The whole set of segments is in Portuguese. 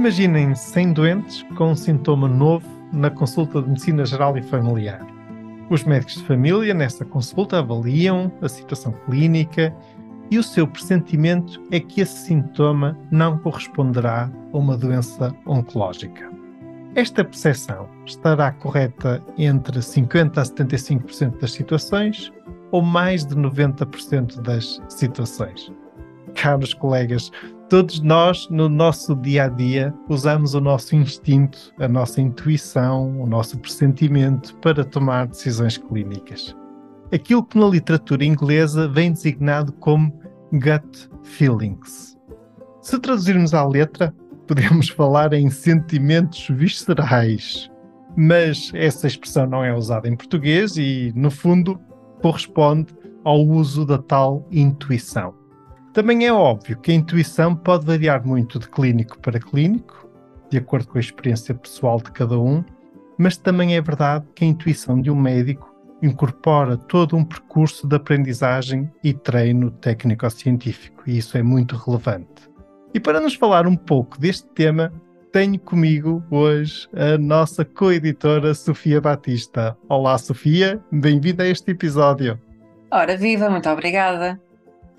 Imaginem 100 doentes com um sintoma novo na consulta de medicina geral e familiar. Os médicos de família, nessa consulta, avaliam a situação clínica e o seu pressentimento é que esse sintoma não corresponderá a uma doença oncológica. Esta percepção estará correta entre 50% a 75% das situações ou mais de 90% das situações. Caros colegas, todos nós, no nosso dia a dia, usamos o nosso instinto, a nossa intuição, o nosso pressentimento para tomar decisões clínicas. Aquilo que na literatura inglesa vem designado como gut feelings. Se traduzirmos à letra, podemos falar em sentimentos viscerais, mas essa expressão não é usada em português e, no fundo, corresponde ao uso da tal intuição. Também é óbvio que a intuição pode variar muito de clínico para clínico, de acordo com a experiência pessoal de cada um, mas também é verdade que a intuição de um médico incorpora todo um percurso de aprendizagem e treino técnico-científico, e isso é muito relevante. E para nos falar um pouco deste tema, tenho comigo hoje a nossa co-editora Sofia Batista. Olá, Sofia, bem-vinda a este episódio. Ora, viva, muito obrigada.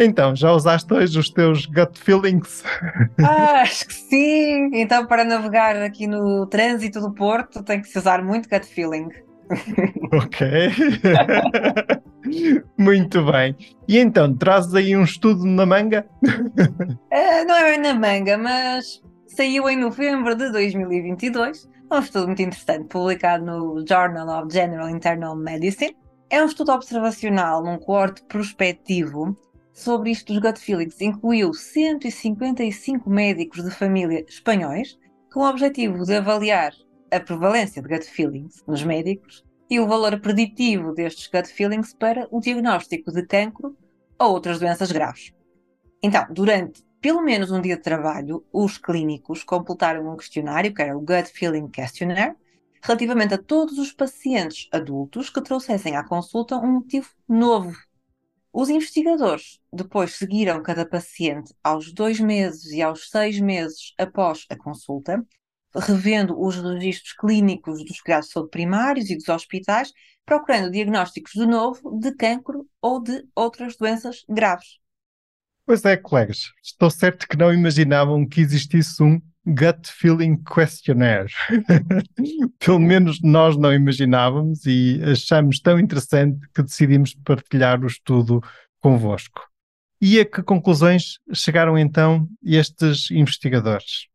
Então, já usaste hoje os teus gut feelings? Ah, acho que sim! Então, para navegar aqui no trânsito do Porto, tem que se usar muito gut feeling. Ok. muito bem. E então, trazes aí um estudo na manga? Uh, não é bem na manga, mas saiu em novembro de 2022. Um estudo muito interessante, publicado no Journal of General Internal Medicine. É um estudo observacional num coorte prospectivo sobre isto dos gut feelings incluiu 155 médicos de família espanhóis, com o objetivo de avaliar a prevalência de gut feelings nos médicos e o valor preditivo destes gut feelings para o diagnóstico de cancro ou outras doenças graves. Então, durante pelo menos um dia de trabalho, os clínicos completaram um questionário, que era o Gut Feeling Questionnaire, relativamente a todos os pacientes adultos que trouxessem à consulta um motivo novo os investigadores depois seguiram cada paciente aos dois meses e aos seis meses após a consulta, revendo os registros clínicos dos cuidados de saúde primários e dos hospitais, procurando diagnósticos de novo de cancro ou de outras doenças graves. Pois é, colegas, estou certo que não imaginavam que existisse um gut feeling questionnaire. Pelo menos nós não imaginávamos e achamos tão interessante que decidimos partilhar o estudo convosco. E a que conclusões chegaram então estes investigadores?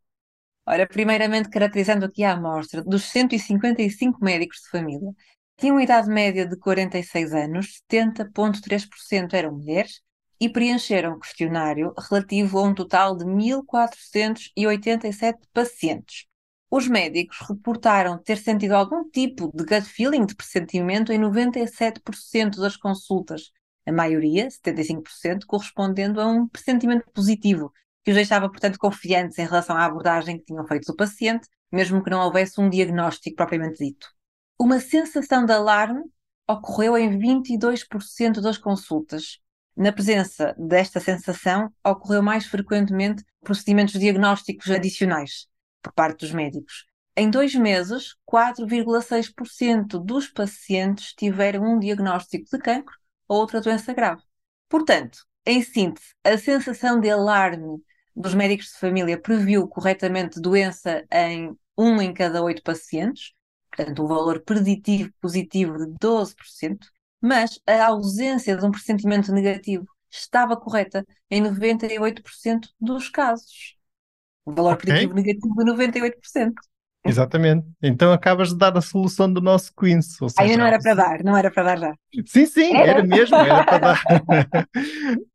Ora, primeiramente caracterizando aqui a amostra dos 155 médicos de família, tinham idade média de 46 anos, 70,3% eram mulheres e preencheram um questionário relativo a um total de 1.487 pacientes. Os médicos reportaram ter sentido algum tipo de gut feeling, de pressentimento, em 97% das consultas, a maioria, 75%, correspondendo a um pressentimento positivo, que os deixava, portanto, confiantes em relação à abordagem que tinham feito do paciente, mesmo que não houvesse um diagnóstico propriamente dito. Uma sensação de alarme ocorreu em 22% das consultas, na presença desta sensação, ocorreu mais frequentemente procedimentos diagnósticos adicionais por parte dos médicos. Em dois meses, 4,6% dos pacientes tiveram um diagnóstico de cancro ou outra doença grave. Portanto, em síntese, a sensação de alarme dos médicos de família previu corretamente doença em um em cada oito pacientes, portanto, um valor preditivo positivo de 12%, mas a ausência de um pressentimento negativo estava correta em 98% dos casos. O valor okay. preditivo negativo de 98%. Exatamente. Então acabas de dar a solução do nosso quiz. Ou seja, Ainda não era para dar, não era para dar já. Sim, sim, era, era mesmo, era para dar.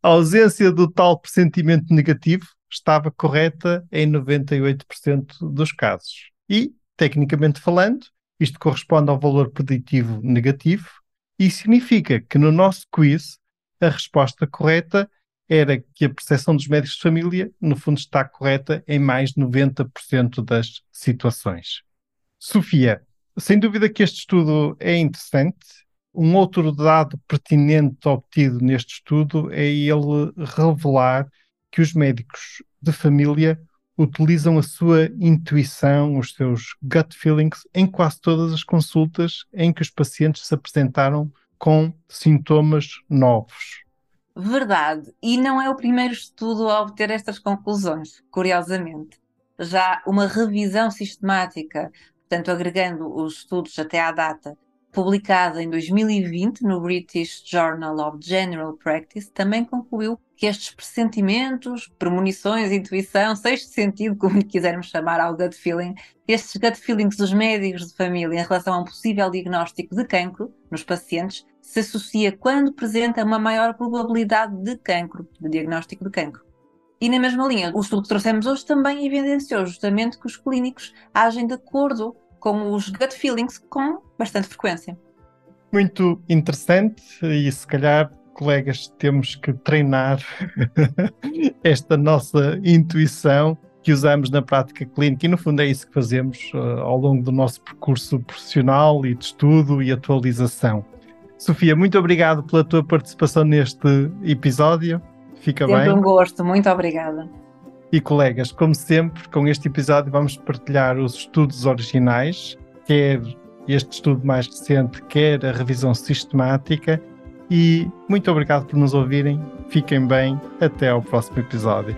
a ausência do tal pressentimento negativo estava correta em 98% dos casos. E, tecnicamente falando, isto corresponde ao valor preditivo negativo e significa que no nosso quiz a resposta correta era que a percepção dos médicos de família, no fundo, está correta em mais de 90% das situações. Sofia, sem dúvida que este estudo é interessante. Um outro dado pertinente obtido neste estudo é ele revelar que os médicos de família utilizam a sua intuição, os seus gut feelings, em quase todas as consultas em que os pacientes se apresentaram com sintomas novos. Verdade, e não é o primeiro estudo a obter estas conclusões, curiosamente. Já uma revisão sistemática, portanto, agregando os estudos até à data, publicada em 2020 no British Journal of General Practice, também concluiu que estes pressentimentos, premonições, intuição, sexto sentido, como lhe quisermos chamar ao gut feeling, estes gut feelings dos médicos de família em relação a um possível diagnóstico de cancro nos pacientes se associa quando apresenta uma maior probabilidade de cancro, de diagnóstico de cancro. E na mesma linha, o estudo que trouxemos hoje também evidenciou justamente que os clínicos agem de acordo com os gut feelings com bastante frequência. Muito interessante e se calhar colegas, temos que treinar esta nossa intuição que usamos na prática clínica e no fundo é isso que fazemos uh, ao longo do nosso percurso profissional e de estudo e atualização. Sofia, muito obrigado pela tua participação neste episódio. Fica sempre bem. Sempre um gosto, muito obrigada. E colegas, como sempre, com este episódio vamos partilhar os estudos originais, quer este estudo mais recente, quer a revisão sistemática e muito obrigado por nos ouvirem. Fiquem bem. Até ao próximo episódio.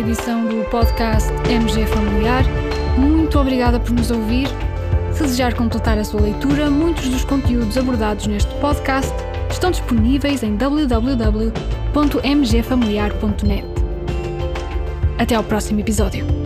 Edição do podcast MG Familiar. Muito obrigada por nos ouvir. Se desejar completar a sua leitura, muitos dos conteúdos abordados neste podcast estão disponíveis em www.mgfamiliar.net. Até ao próximo episódio.